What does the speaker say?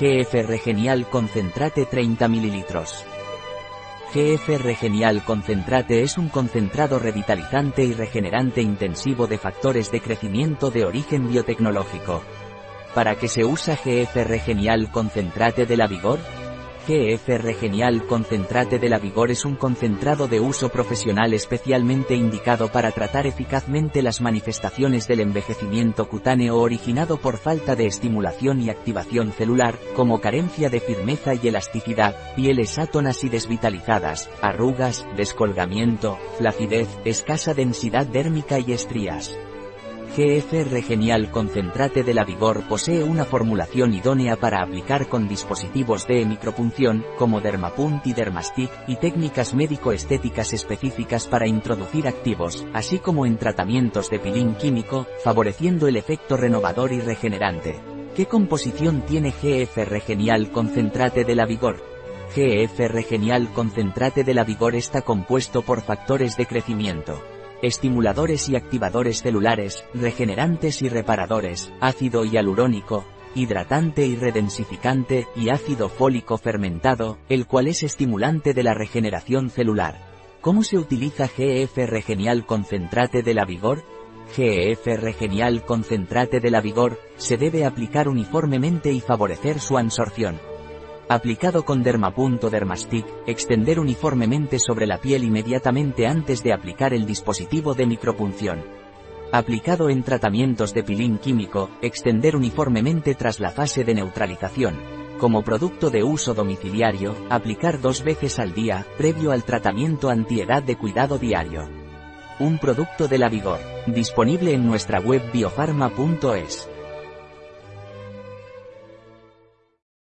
GF Regenial Concentrate 30 ml. GF Regenial Concentrate es un concentrado revitalizante y regenerante intensivo de factores de crecimiento de origen biotecnológico. ¿Para qué se usa GF Regenial Concentrate de la Vigor? GF Regenial Concentrate de la Vigor es un concentrado de uso profesional especialmente indicado para tratar eficazmente las manifestaciones del envejecimiento cutáneo originado por falta de estimulación y activación celular, como carencia de firmeza y elasticidad, pieles átonas y desvitalizadas, arrugas, descolgamiento, flacidez, escasa densidad dérmica y estrías. GF Regenial Concentrate de la Vigor posee una formulación idónea para aplicar con dispositivos de micropunción, como Dermapunt y Dermastick, y técnicas médico-estéticas específicas para introducir activos, así como en tratamientos de pilín químico, favoreciendo el efecto renovador y regenerante. ¿Qué composición tiene GF Regenial Concentrate de la Vigor? GF Regenial Concentrate de la Vigor está compuesto por factores de crecimiento estimuladores y activadores celulares, regenerantes y reparadores, ácido hialurónico, hidratante y redensificante, y ácido fólico fermentado, el cual es estimulante de la regeneración celular. ¿Cómo se utiliza GF Regenial Concentrate de la Vigor? GF Regenial Concentrate de la Vigor, se debe aplicar uniformemente y favorecer su absorción. Aplicado con Dermapunto Dermastick, extender uniformemente sobre la piel inmediatamente antes de aplicar el dispositivo de micropunción. Aplicado en tratamientos de pilín químico, extender uniformemente tras la fase de neutralización. Como producto de uso domiciliario, aplicar dos veces al día, previo al tratamiento antiedad de cuidado diario. Un producto de la Vigor, disponible en nuestra web biofarma.es.